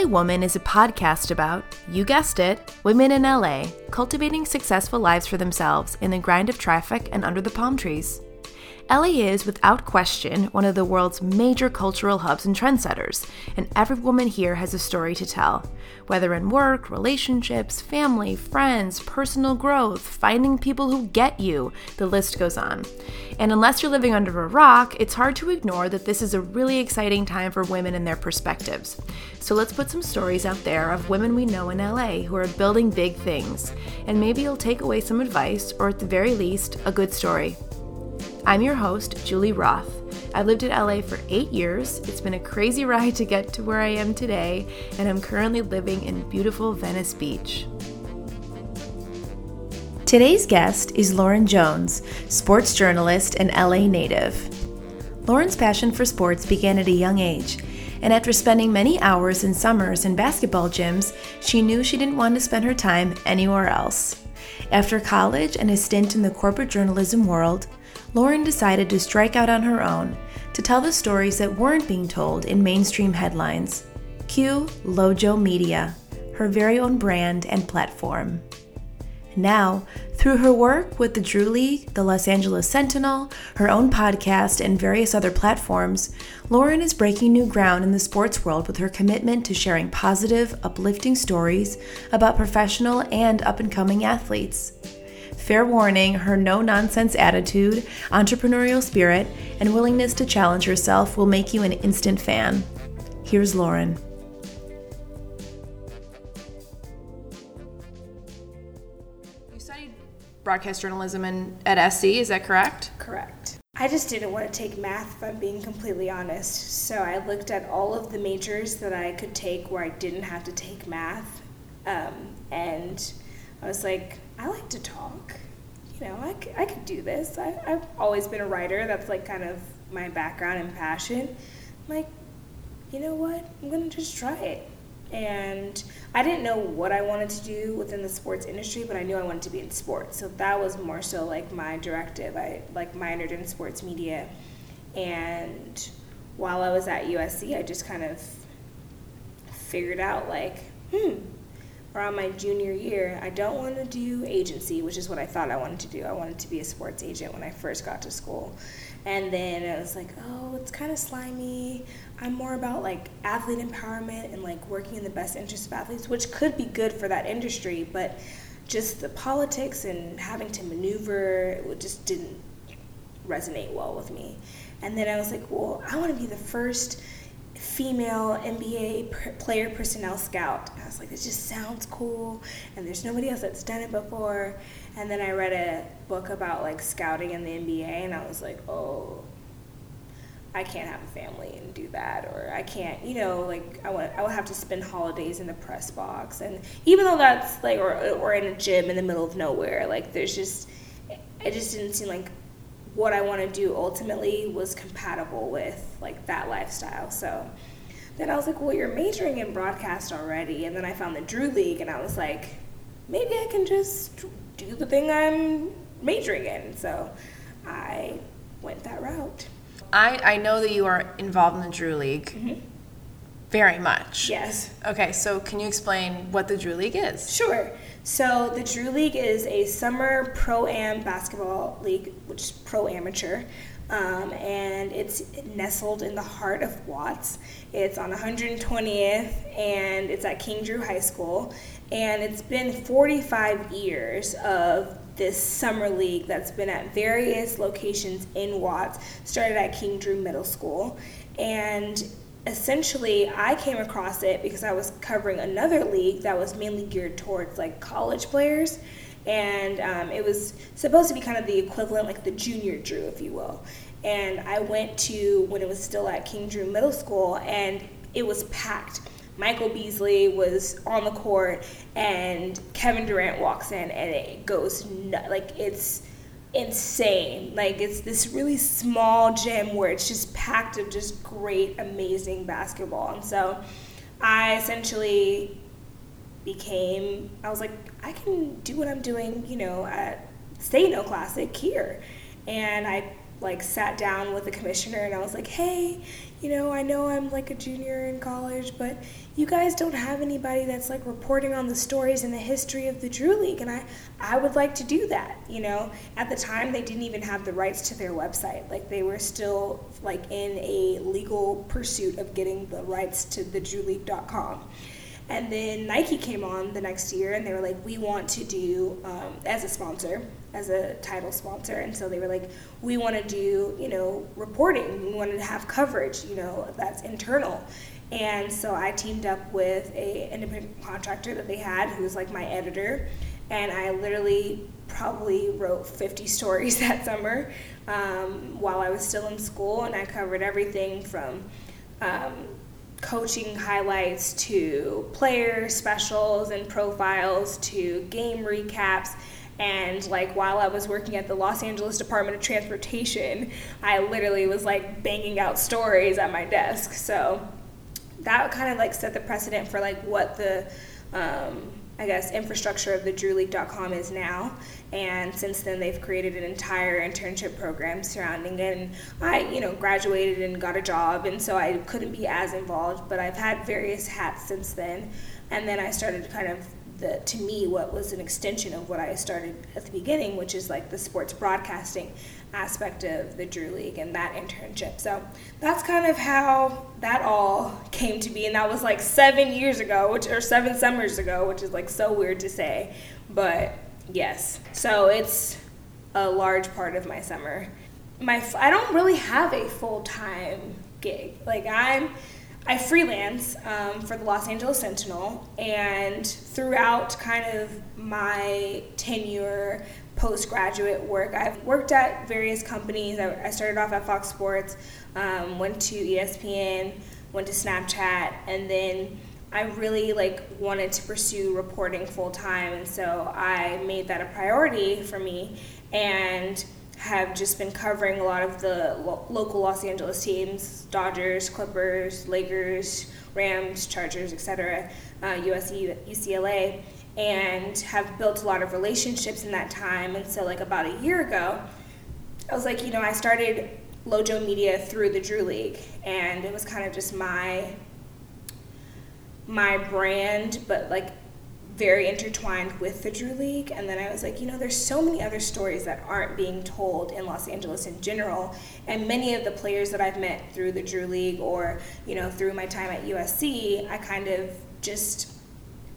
LA Woman is a podcast about, you guessed it, women in LA cultivating successful lives for themselves in the grind of traffic and under the palm trees. LA is, without question, one of the world's major cultural hubs and trendsetters, and every woman here has a story to tell. Whether in work, relationships, family, friends, personal growth, finding people who get you, the list goes on. And unless you're living under a rock, it's hard to ignore that this is a really exciting time for women and their perspectives. So let's put some stories out there of women we know in LA who are building big things, and maybe you'll take away some advice, or at the very least, a good story. I'm your host, Julie Roth. I've lived in LA for eight years. It's been a crazy ride to get to where I am today, and I'm currently living in beautiful Venice Beach. Today's guest is Lauren Jones, sports journalist and LA native. Lauren's passion for sports began at a young age, and after spending many hours in summers in basketball gyms, she knew she didn't want to spend her time anywhere else. After college and a stint in the corporate journalism world, Lauren decided to strike out on her own to tell the stories that weren't being told in mainstream headlines. Cue Lojo Media, her very own brand and platform. Now, through her work with the Drew League, the Los Angeles Sentinel, her own podcast, and various other platforms, Lauren is breaking new ground in the sports world with her commitment to sharing positive, uplifting stories about professional and up and coming athletes. Fair warning her no nonsense attitude, entrepreneurial spirit, and willingness to challenge herself will make you an instant fan. Here's Lauren. You studied broadcast journalism in, at SC, is that correct? Correct. I just didn't want to take math if I'm being completely honest. So I looked at all of the majors that I could take where I didn't have to take math. Um, and I was like, I like to talk. You know, I, I could do this. I, I've always been a writer. That's like kind of my background and passion. I'm like, you know what? I'm going to just try it. And I didn't know what I wanted to do within the sports industry, but I knew I wanted to be in sports. So that was more so like my directive. I like minored in sports media. And while I was at USC, I just kind of figured out like, hmm, around my junior year, I don't want to do agency, which is what I thought I wanted to do. I wanted to be a sports agent when I first got to school. And then I was like, oh, it's kind of slimy. I'm more about like athlete empowerment and like working in the best interest of athletes, which could be good for that industry, but just the politics and having to maneuver it just didn't resonate well with me. And then I was like, well, I want to be the first female NBA player personnel scout. And I was like, this just sounds cool, and there's nobody else that's done it before. And then I read a book about like scouting in the NBA, and I was like, oh, I can't have a family and do that, or I can't, you know, like I want, I would have to spend holidays in the press box, and even though that's like, or or in a gym in the middle of nowhere, like there's just, it just didn't seem like what I want to do ultimately was compatible with like that lifestyle. So then I was like, well, you're majoring in broadcast already. And then I found the Drew League and I was like, maybe I can just do the thing I'm majoring in. So I went that route. I, I know that you are involved in the Drew League. Mm-hmm. Very much. Yes. Okay, so can you explain what the Drew League is? Sure. So the Drew League is a summer pro am basketball league, which is pro amateur, um, and it's nestled in the heart of Watts. It's on 120th, and it's at King Drew High School, and it's been 45 years of this summer league that's been at various locations in Watts. Started at King Drew Middle School, and essentially I came across it because I was covering another league that was mainly geared towards like college players. And um, it was supposed to be kind of the equivalent, like the junior Drew, if you will. And I went to when it was still at King Drew Middle School, and it was packed. Michael Beasley was on the court, and Kevin Durant walks in, and it goes like it's insane. Like it's this really small gym where it's just packed of just great, amazing basketball. And so I essentially became I was like, I can do what I'm doing, you know, at Stay No Classic here. And I like sat down with the commissioner and I was like, hey, you know, I know I'm like a junior in college, but you guys don't have anybody that's like reporting on the stories and the history of the Drew League, and I, I would like to do that. You know, at the time they didn't even have the rights to their website. Like they were still like in a legal pursuit of getting the rights to the DrewLeague.com. And then Nike came on the next year and they were like, we want to do, um, as a sponsor, as a title sponsor. And so they were like, we want to do, you know, reporting. We want to have coverage, you know, that's internal. And so I teamed up with a independent contractor that they had who was like my editor. And I literally probably wrote 50 stories that summer um, while I was still in school. And I covered everything from um, coaching highlights to player specials and profiles to game recaps. And like while I was working at the Los Angeles Department of Transportation, I literally was like banging out stories at my desk. So that kind of like set the precedent for like what the um, I guess infrastructure of the DrewLeague.com is now. And since then, they've created an entire internship program surrounding it. And I, you know, graduated and got a job, and so I couldn't be as involved. But I've had various hats since then. And then I started to kind of the, to me what was an extension of what I started at the beginning, which is like the sports broadcasting aspect of the Drew League and that internship. So that's kind of how that all came to be, and that was like seven years ago, which or seven summers ago, which is like so weird to say, but yes. So it's a large part of my summer. My I don't really have a full time gig. Like I'm I freelance um, for the Los Angeles Sentinel, and throughout kind of my tenure, postgraduate work, I've worked at various companies. I, I started off at Fox Sports, um, went to ESPN, went to Snapchat, and then I really like wanted to pursue reporting full time, and so I made that a priority for me, and have just been covering a lot of the lo- local Los Angeles teams Dodgers, Clippers, Lakers, Rams, Chargers, etc., uh, USC, UCLA, and have built a lot of relationships in that time. And so, like, about a year ago, I was like, you know, I started Lojo Media through the Drew League, and it was kind of just my my brand, but like very intertwined with the Drew League. And then I was like, you know, there's so many other stories that aren't being told in Los Angeles in general. And many of the players that I've met through the Drew League or, you know, through my time at USC, I kind of just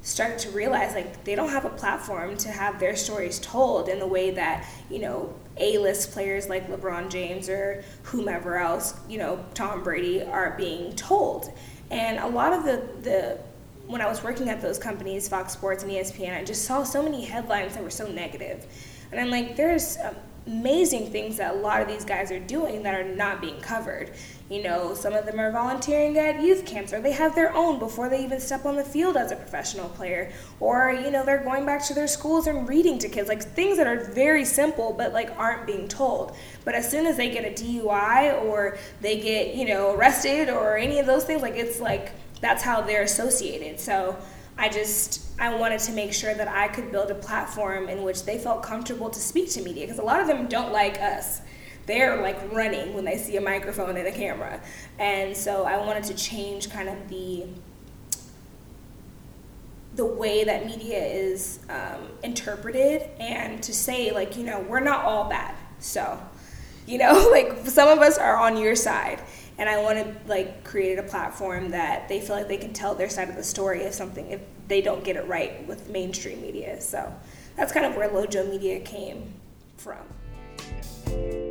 started to realize like they don't have a platform to have their stories told in the way that, you know, a-list players like LeBron James or whomever else, you know, Tom Brady are being told. And a lot of the, the when I was working at those companies, Fox Sports and ESPN, I just saw so many headlines that were so negative. And I'm like, there's amazing things that a lot of these guys are doing that are not being covered. You know, some of them are volunteering at youth camps, or they have their own before they even step on the field as a professional player. Or, you know, they're going back to their schools and reading to kids, like things that are very simple but like aren't being told. But as soon as they get a DUI or they get, you know, arrested or any of those things, like it's like that's how they're associated. So I just I wanted to make sure that I could build a platform in which they felt comfortable to speak to media because a lot of them don't like us. They're like running when they see a microphone and a camera. And so I wanted to change kind of the the way that media is um, interpreted and to say like you know we're not all bad so you know like some of us are on your side and I want to like create a platform that they feel like they can tell their side of the story if something if they don't get it right with mainstream media. So that's kind of where Lojo Media came from.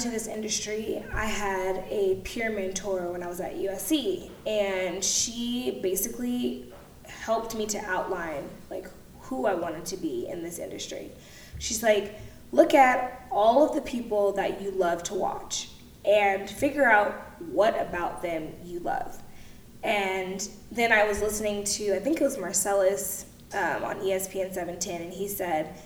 Into this industry, I had a peer mentor when I was at USC, and she basically helped me to outline like who I wanted to be in this industry. She's like, look at all of the people that you love to watch and figure out what about them you love. And then I was listening to, I think it was Marcellus um, on ESPN 710, and he said,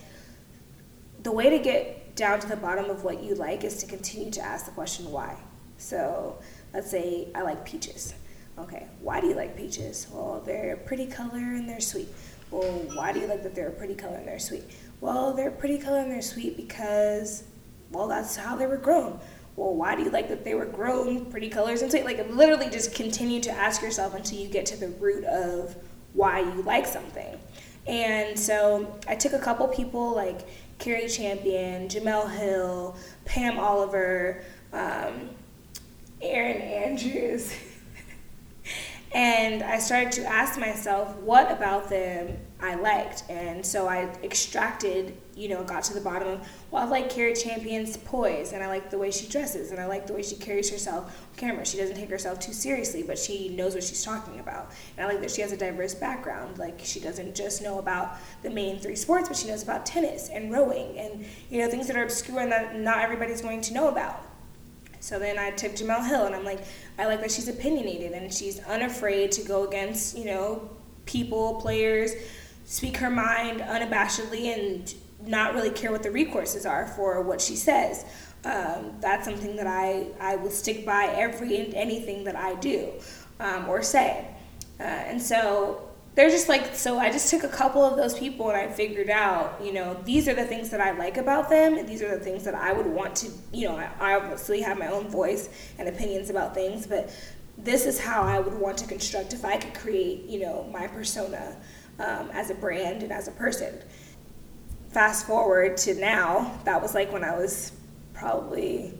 the way to get down to the bottom of what you like is to continue to ask the question why. So let's say I like peaches. Okay, why do you like peaches? Well, they're a pretty color and they're sweet. Well, why do you like that they're a pretty color and they're sweet? Well, they're a pretty color and they're sweet because, well, that's how they were grown. Well, why do you like that they were grown pretty colors and sweet? Like, literally just continue to ask yourself until you get to the root of why you like something. And so I took a couple people like Cari Champion, Jemele Hill, Pam Oliver, um, Erin Andrews. and I started to ask myself what about them I liked. And so I extracted, you know, got to the bottom of, well, I like Cari Champion's poise, and I like the way she dresses, and I like the way she carries herself on camera. She doesn't take herself too seriously, but she knows what she's talking about. And I like that she has a diverse background. Like, she doesn't just know about the main three sports, but she knows about tennis and rowing and, you know, things that are obscure and that not everybody's going to know about. So then I took Jemele Hill, and I'm like, I like that she's opinionated and she's unafraid to go against, you know, people, players, speak her mind unabashedly, and not really care what the recourses are for what she says. Um, that's something that I, I will stick by every and anything that I do um, or say. Uh, and so they're just like so i just took a couple of those people and i figured out you know these are the things that i like about them and these are the things that i would want to you know i, I obviously have my own voice and opinions about things but this is how i would want to construct if i could create you know my persona um, as a brand and as a person. Fast forward to now that was like when i was probably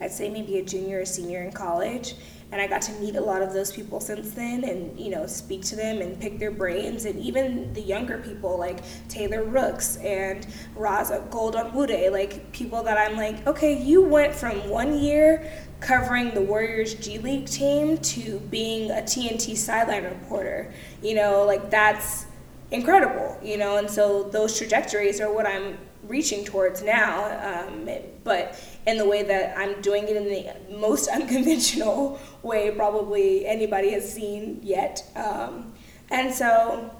i'd say maybe a junior or senior in college and I got to meet a lot of those people since then and you know speak to them and pick their brains and even the younger people like Taylor Rooks and Ros Gold-Onwude like people that I'm like okay you went from one year covering the Warriors G League team to being a TNT sideline reporter. You know like that's incredible you know and so those trajectories are what I'm reaching towards now um, but in the way that I'm doing it in the most unconventional way probably anybody has seen yet. Um, and so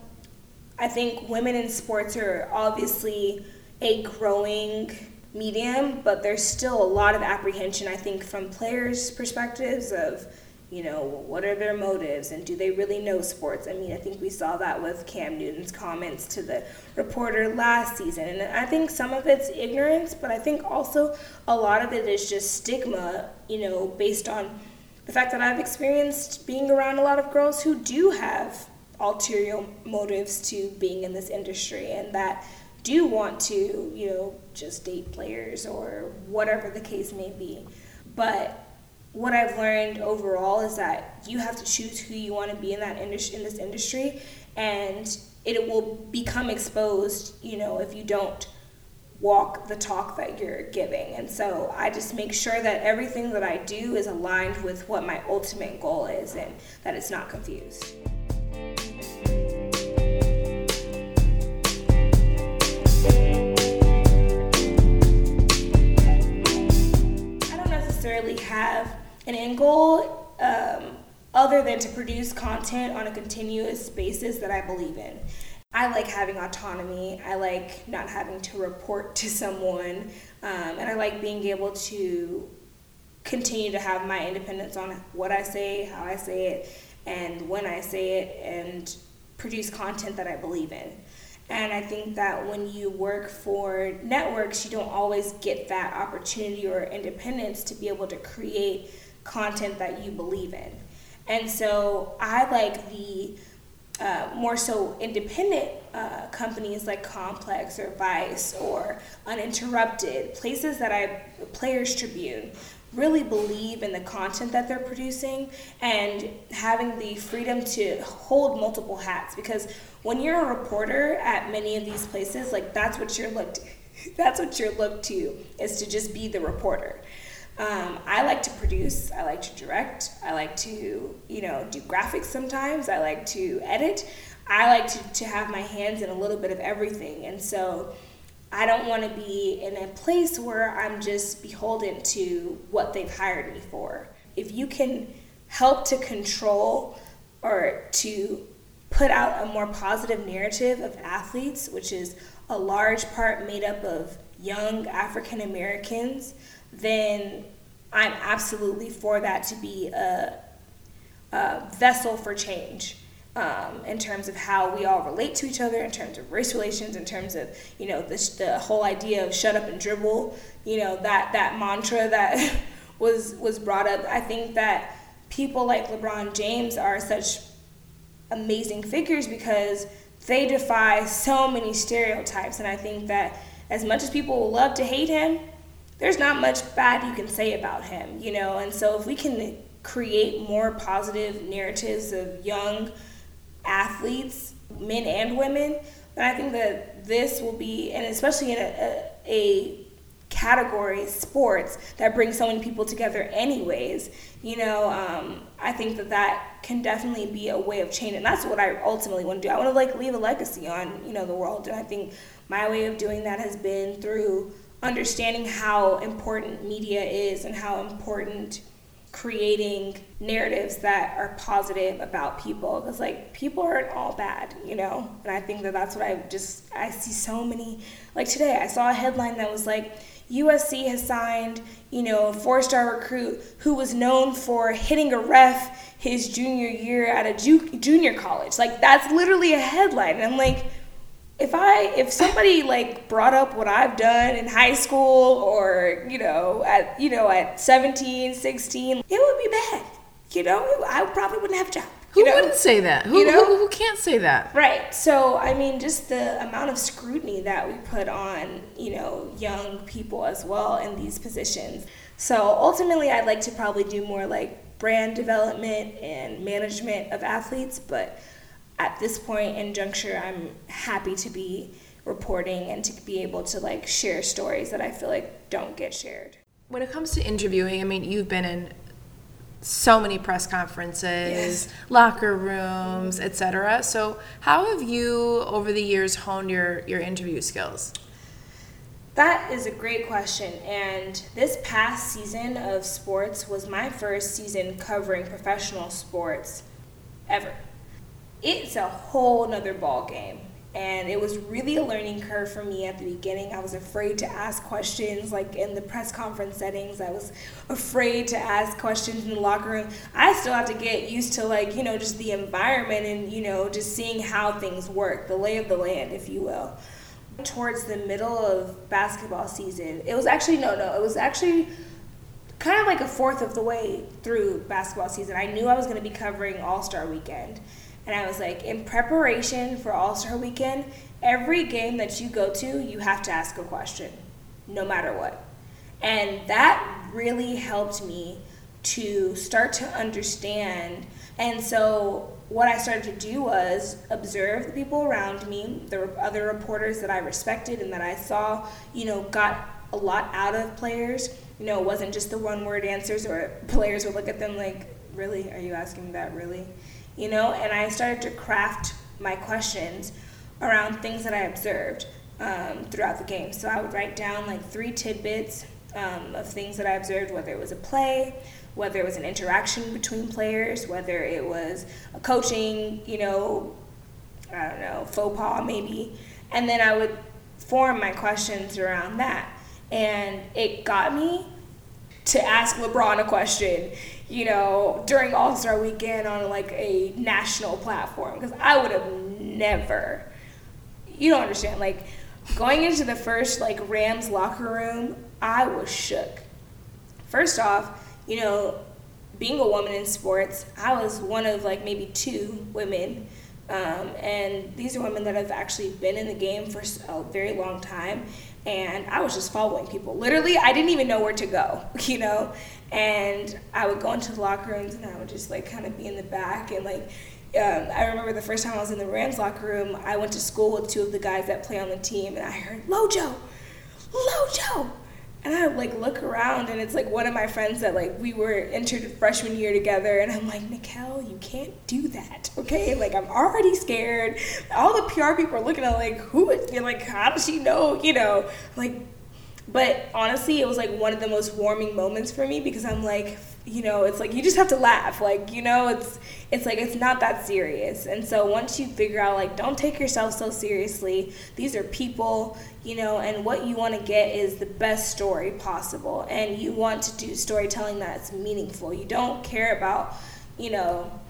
I think women in sports are obviously a growing medium, but there's still a lot of apprehension, I think, from players' perspectives of you know, what are their motives and do they really know sports? I mean, I think we saw that with Cam Newton's comments to the reporter last season. And I think some of it's ignorance, but I think also a lot of it is just stigma, you know, based on the fact that I've experienced being around a lot of girls who do have ulterior motives to being in this industry and that do want to, you know, just date players or whatever the case may be. But what I've learned overall is that you have to choose who you want to be in that industry in this industry, and it will become exposed. You know, if you don't walk the talk that you're giving. And so I just make sure that everything that I do is aligned with what my ultimate goal is, and that it's not confused. I don't necessarily have an end goal um, other than to produce content on a continuous basis that I believe in. I like having autonomy. I like not having to report to someone. Um, and I like being able to continue to have my independence on what I say, how I say it, and when I say it, and produce content that I believe in. And I think that when you work for networks, you don't always get that opportunity or independence to be able to create content that you believe in. And so I like the uh, more so independent uh, companies like Complex or Vice or Uninterrupted, places that I, Players Tribune, really believe in the content that they're producing and having the freedom to hold multiple hats because when you're a reporter at many of these places like that's what you're looked that's what you're looked to is to just be the reporter um, I like to produce, I like to direct, I like to, you know, do graphics sometimes, I like to edit. I like to, to have my hands in a little bit of everything. And so I don't want to be in a place where I'm just beholden to what they've hired me for. If you can help to control or to put out a more positive narrative of athletes, which is a large part made up of young African Americans, then I'm absolutely for that to be a, a vessel for change. Um, in terms of how we all relate to each other, in terms of race relations, in terms of you know the the whole idea of shut up and dribble, you know that that mantra that was was brought up. I think that people like LeBron James are such amazing figures because they defy so many stereotypes, and I think that as much as people will love to hate him, there's not much bad you can say about him, you know. And so if we can create more positive narratives of young athletes, men and women, then I think that this will be, and especially in a, a, a category, sports, that brings so many people together, anyways. You know, um, I think that that can definitely be a way of change, and that's what I ultimately want to do. I want to like leave a legacy on you know the world, and I think my way of doing that has been through understanding how important media is and how important creating narratives that are positive about people because like people aren't all bad you know? And i think that that's what i just i see so many like today i saw a headline that was like usc has signed you know a four star recruit who was known for hitting a ref his junior year at a ju- junior college. Like that's literally a headline. And i'm like if I if somebody like brought up what I've done in high school or you know at you know at 17, 16, it would be bad. You know, I probably wouldn't have a job. Who know? wouldn't say that? Who, You know? who, who can't say that? Right. So, I mean, just the amount of scrutiny that we put on, you know, young people as well in these positions. So, ultimately, I'd like to probably do more like brand development and management of athletes, but at this point in juncture, I'm happy to be reporting and to be able to like share stories that I feel like don't get shared. When it comes to interviewing, I mean, you've been in so many press conferences, Yes. locker rooms, etc. So, how have you over the years honed your your interview skills? That is a great question. And this past season of sports was my first season covering professional sports ever. It's a whole nother ball game. And it was really a learning curve for me at the beginning. I was afraid to ask questions, like in the press conference settings. I was afraid to ask questions in the locker room. I still have to get used to, like, you know, just the environment and, you know, just seeing how things work, the lay of the land, if you will towards the middle of basketball season. It was actually no, no. It was actually kind of like a fourth of the way through basketball season. I knew I was going to be covering All Star Weekend, and I was like, in preparation for All Star Weekend, every game that you go to, you have to ask a question, no matter what. And that really helped me to start to understand. And so, what I started to do was observe the people around me, the other reporters that I respected and that I saw, you know, got a lot out of players. You know, it wasn't just the one word answers, or players would look at them like, really? Are you asking that? Really? You know, and I started to craft my questions around things that I observed um, throughout the game. So I would write down like three tidbits um, of things that I observed, whether it was a play, whether it was an interaction between players, whether it was a coaching, you know, I don't know, faux pas maybe. And then I would form my questions around that. And it got me to ask LeBron a question, you know, during All Star weekend on like a national platform. Because I would have never, you don't understand, like going into the first like Rams locker room, I was shook. First off, you know, being a woman in sports, I was one of like maybe two women. Um, and these are women that have actually been in the game for a very long time. And I was just following people. Literally, I didn't even know where to go, you know? And I would go into the locker rooms and I would just like kind of be in the back. And like, um, I remember the first time I was in the Rams locker room, I went to school with two of the guys that play on the team. And I heard, Lojo, Lojo. And I like look around and it's like one of my friends that like we were entered freshman year together and I'm like, Mikkel, you can't do that. Okay? Like I'm already scared. All the PR people are looking at like who you're like, how does she know? You know, like but honestly, it was like one of the most warming moments for me because I'm like, you know, it's like you just have to laugh. Like, you know, it's it's like it's not that serious. And so once you figure out like don't take yourself so seriously. These are people, you know, and what you want to get is the best story possible. And you want to do storytelling that's meaningful. You don't care about, you know,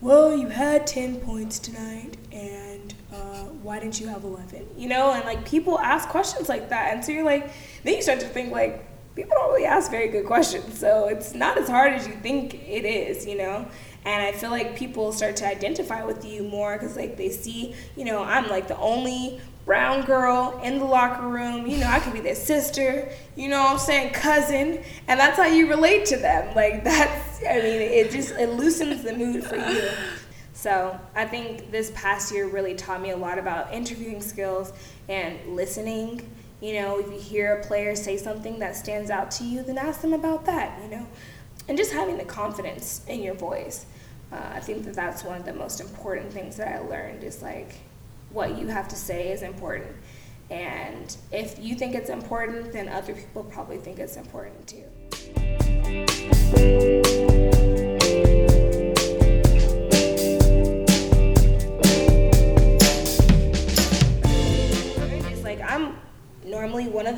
well, you had 10 points tonight and uh, why didn't you have 11? You know, and like people ask questions like that. And so you're like, then you start to think like, people don't really ask very good questions. So it's not as hard as you think it is, you know? And I feel like people start to identify with you more because like they see, you know, I'm like the only brown girl in the locker room. You know, I could be their sister, you know what I'm saying, cousin. And that's how you relate to them. Like that's I mean, it just it loosens the mood for you. So I think this past year really taught me a lot about interviewing skills and listening you know, if you hear a player say something that stands out to you, then ask them about that, you know. And just having the confidence in your voice. Uh, I think that that's one of the most important things that I learned is like what you have to say is important. And if you think it's important, then other people probably think it's important too.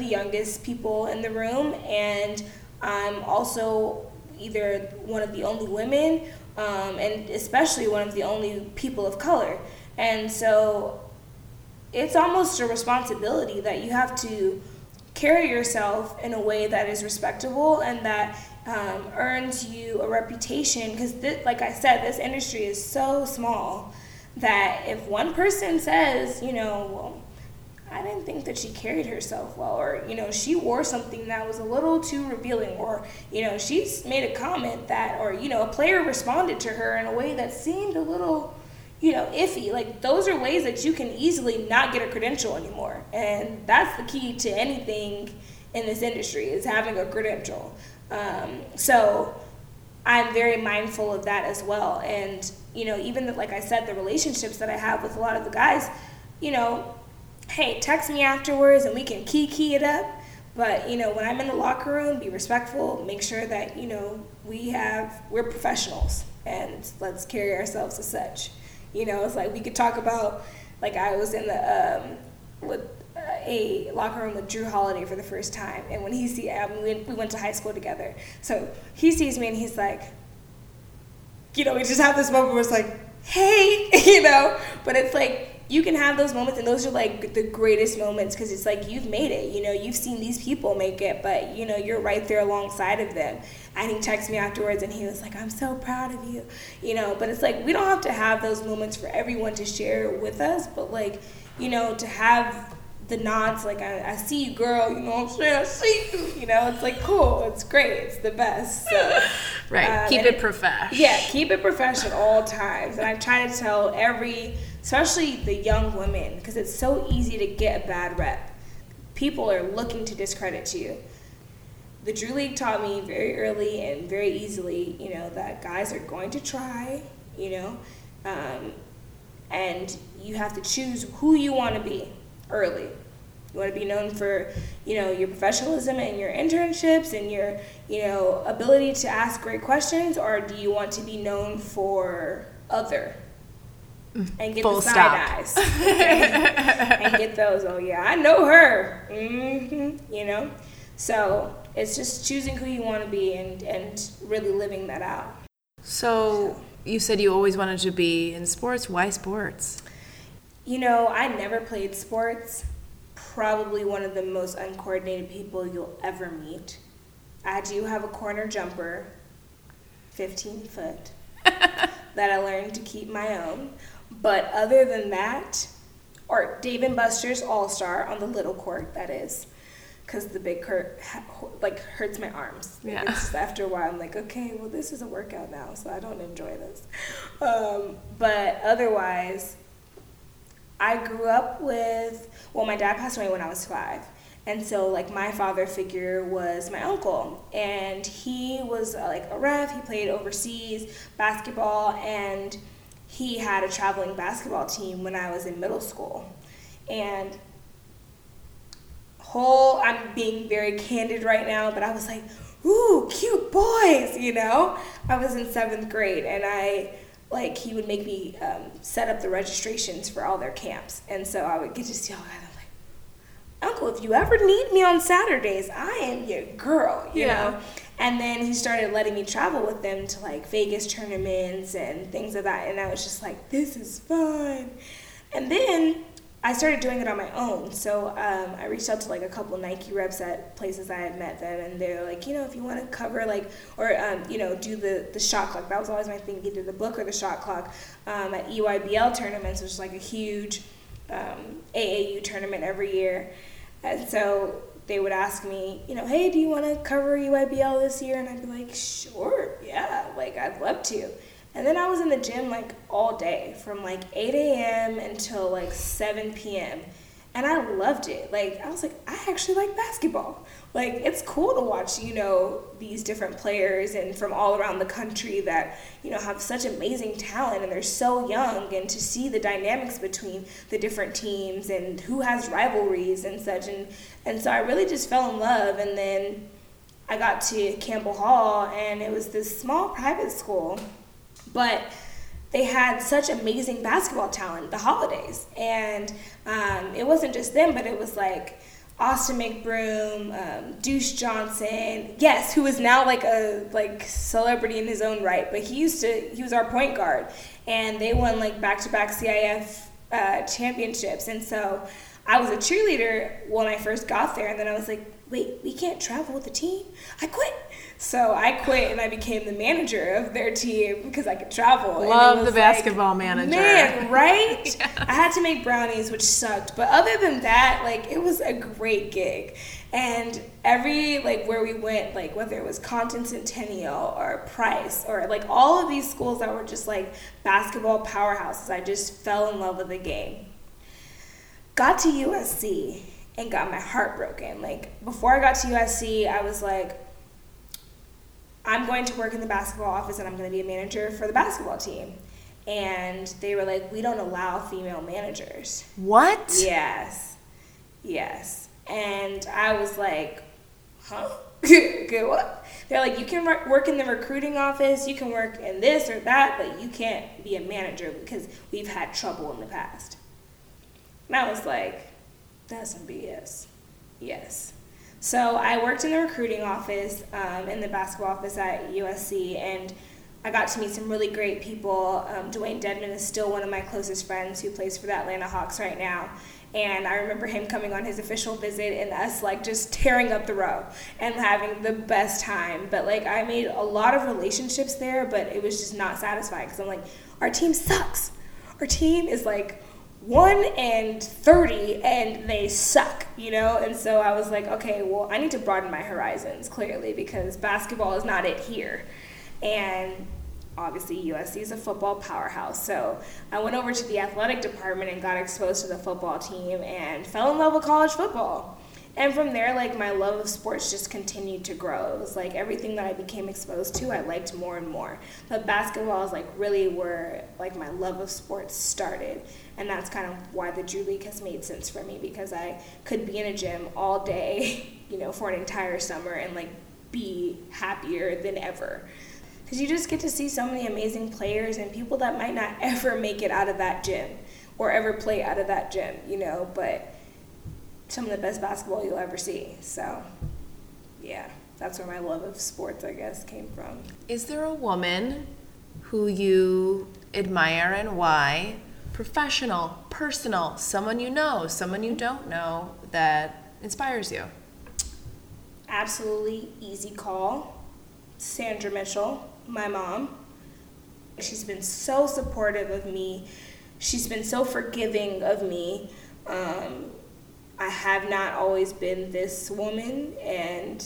The youngest people in the room, and I'm also either one of the only women, um, and especially one of the only people of color. And so it's almost a responsibility that you have to carry yourself in a way that is respectable and that um, earns you a reputation. Because, like I said, this industry is so small that if one person says, you know, well, I didn't think that she carried herself well, or, you know, she wore something that was a little too revealing, or, you know, she's made a comment that, or, you know, a player responded to her in a way that seemed a little, you know, iffy. Like, those are ways that you can easily not get a credential anymore. And that's the key to anything in this industry is having a credential. Um, so I'm very mindful of that as well. And, you know, even the, like I said, the relationships that I have with a lot of the guys, you know, hey, text me afterwards and we can key key it up. But you know, when I'm in the locker room, be respectful. Make sure that you know we have we're professionals and let's carry ourselves as such. You know, it's like we could talk about like I was in the um, with uh, a locker room with Jrue Holiday for the first time, and when he see um, we went to high school together, so he sees me and he's like, you know, we just have this moment where it's like, hey, you know, but it's like you can have those moments and those are like the greatest moments because it's like you've made it you know you've seen these people make it but you know you're right there alongside of them. And he texted me afterwards and he was like i'm so proud of you you know but it's like we don't have to have those moments for everyone to share with us but like you know to have the nods like I, I see you girl you know what i'm saying? I see you you know it's like cool it's great it's the best so right um, keep it professional yeah keep it professional all times and i try to tell every especially the young women, because it's so easy to get a bad rep. People are looking to discredit you. The Drew League taught me very early and very easily, you know, that guys are going to try, you know, um, and you have to choose who you want to be early. You want to be known for, you know, your professionalism and your internships and your, you know, ability to ask great questions, or do you want to be known for other? And get Full the side stop. eyes okay? and get those. Oh yeah, I know her. Mm-hmm. You know, so it's just choosing who you want to be and and really living that out. So you said you always wanted to be in sports. Why sports? You know, I never played sports. Probably one of the most uncoordinated people you'll ever meet. I do have a corner jumper, 15 foot, that I learned to keep my own. But other than that, or Dave and Buster's All Star on the little court, that is, because the big court like hurts my arms. Yeah. It's after a while, I'm like, okay, well, this is a workout now, so I don't enjoy this. Um, but otherwise, I grew up with. Well, my dad passed away when I was five. And so, like, my father figure was my uncle. And he was uh, like a ref, he played overseas basketball, and he had a traveling basketball team when I was in middle school. And whole, I'm being very candid right now, but I was like, ooh, cute boys, you know? I was in seventh grade and I, like, he would make me um, set up the registrations for all their camps. And so I would get to see all that. I'm like, Uncle, if you ever need me on Saturdays, I am your girl, you Yeah. know? And then he started letting me travel with them to like Vegas tournaments and things like that. And I was just like, this is fun. And then I started doing it on my own. So um, I reached out to like a couple Nike reps at places I had met them, and they're like, you know, if you want to cover like or um, you know do the the shot clock. That was always my thing, either the book or the shot clock um, at EYBL tournaments, which is like a huge um, AAU tournament every year. And so they would ask me, you know, hey, do you want to cover EYBL this year? And I'd be like, sure, yeah, like I'd love to. And then I was in the gym like all day from like 8 a.m. until like 7 p.m. And I loved it. Like, I was like, I actually like basketball. Like, it's cool to watch, you know, these different players and from all around the country that, you know, have such amazing talent and they're so young and to see the dynamics between the different teams and who has rivalries and such. And, and so I really just fell in love. And then I got to Campbell Hall and it was this small private school but they had such amazing basketball talent the holidays and um, it wasn't just them but it was like austin mcbroom um, deuce johnson yes who is now like a like celebrity in his own right but he used to he was our point guard and they won like back-to-back cif uh, championships and so i was a cheerleader when i first got there and then i was like wait we can't travel with the team? I quit so I quit and I became the manager of their team because I could travel. Love the basketball like, manager. Man, right? I had to make brownies, which sucked. But other than that, like it was a great gig. And every like where we went, like whether it was Compton Centennial or Price or like all of these schools that were just like basketball powerhouses, I just fell in love with the game. Got to USC and got my heart broken. Like before I got to USC, I was like, I'm going to work in the basketball office and I'm going to be a manager for the basketball team. And they were like, we don't allow female managers. What? Yes. Yes. And I was like, huh? Good what? They're like, you can work in the recruiting office, you can work in this or that, but you can't be a manager because we've had trouble in the past. And I was like, that's some BS. Yes. So I worked in the recruiting office, um, in the basketball office at USC, and I got to meet some really great people. Um, Dewayne Dedmon is still one of my closest friends who plays for the Atlanta Hawks right now. And I remember him coming on his official visit and us like just tearing up the row and having the best time. But like I made a lot of relationships there, but it was just not satisfying because I'm like, our team sucks. Our team is like 1 and 30 and they suck, you know? And so I was like, okay, well, I need to broaden my horizons clearly because basketball is not it here. And obviously, USC is a football powerhouse. So I went over to the athletic department and got exposed to the football team and fell in love with college football. And from there, like my love of sports just continued to grow. It was like everything that I became exposed to, I liked more and more. But basketball is like really where like my love of sports started, and that's kind of why the Drew League has made sense for me because I could be in a gym all day, you know, for an entire summer and like be happier than ever. Because you just get to see so many amazing players and people that might not ever make it out of that gym or ever play out of that gym, you know, but some of the best basketball you'll ever see. So, yeah, that's where my love of sports, I guess, came from. Is there a woman who you admire and why? Professional, personal, someone you know, someone you don't know that inspires you? Absolutely easy call. Sandra Mitchell, my mom. She's been so supportive of me. She's been so forgiving of me. Um, I have not always been this woman, and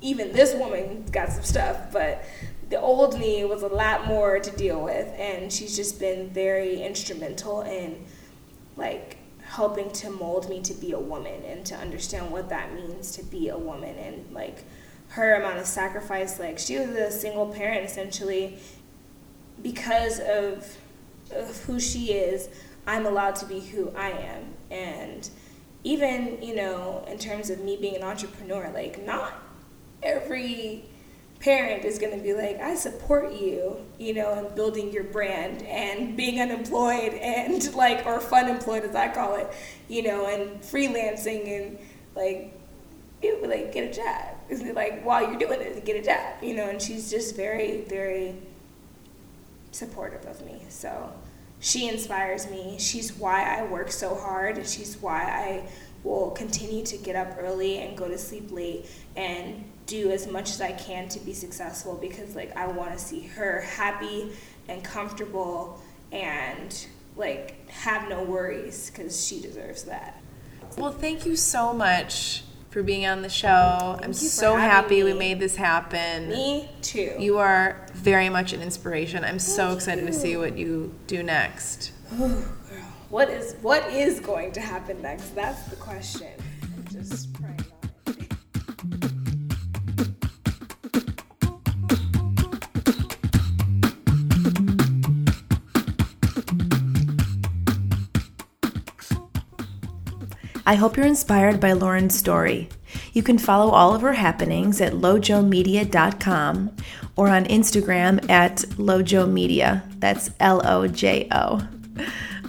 even this woman got some stuff, but the old me was a lot more to deal with, and she's just been very instrumental in like helping to mold me to be a woman and to understand what that means to be a woman and like her amount of sacrifice. Like she was a single parent essentially. Because of, of who she is i'm allowed to be who i am and even, you know, in terms of me being an entrepreneur, like, not every parent is going to be like, I support you, you know, in building your brand and being unemployed and like, or fun employed as I call it, you know, and freelancing and like, it would like get a job. Like while you're doing it, get a job, you know? And she's just very, very supportive of me. So she inspires me. She's why I work so hard. She's why I will continue to get up early and go to sleep late and do as much as I can to be successful because like I want to see her happy and comfortable and like have no worries cuz she deserves that. Well, thank you so much for being on the show. Thank I'm you so happy we made this happen. Me too. You are very much an inspiration. I'm so Thank excited to see what you do next. what is what is going to happen next? That's the question. I hope you're inspired by Lauren's story. You can follow all of her happenings at lojomedia.com or on Instagram at lojomedia. That's L O J O.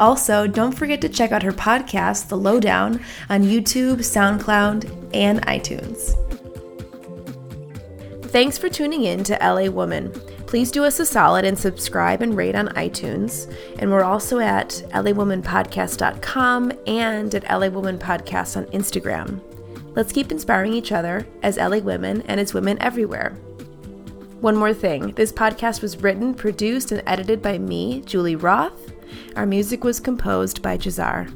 Also, don't forget to check out her podcast, The Lowdown, on YouTube, SoundCloud, and iTunes. Thanks for tuning in to LA Woman. Please do us a solid and subscribe and rate on iTunes. And we're also at lawomanpodcast.com and at LA Woman Podcast on Instagram. Let's keep inspiring each other as LA women and as women everywhere. One more thing this podcast was written, produced, and edited by me, Julie Roth. Our music was composed by Jazar.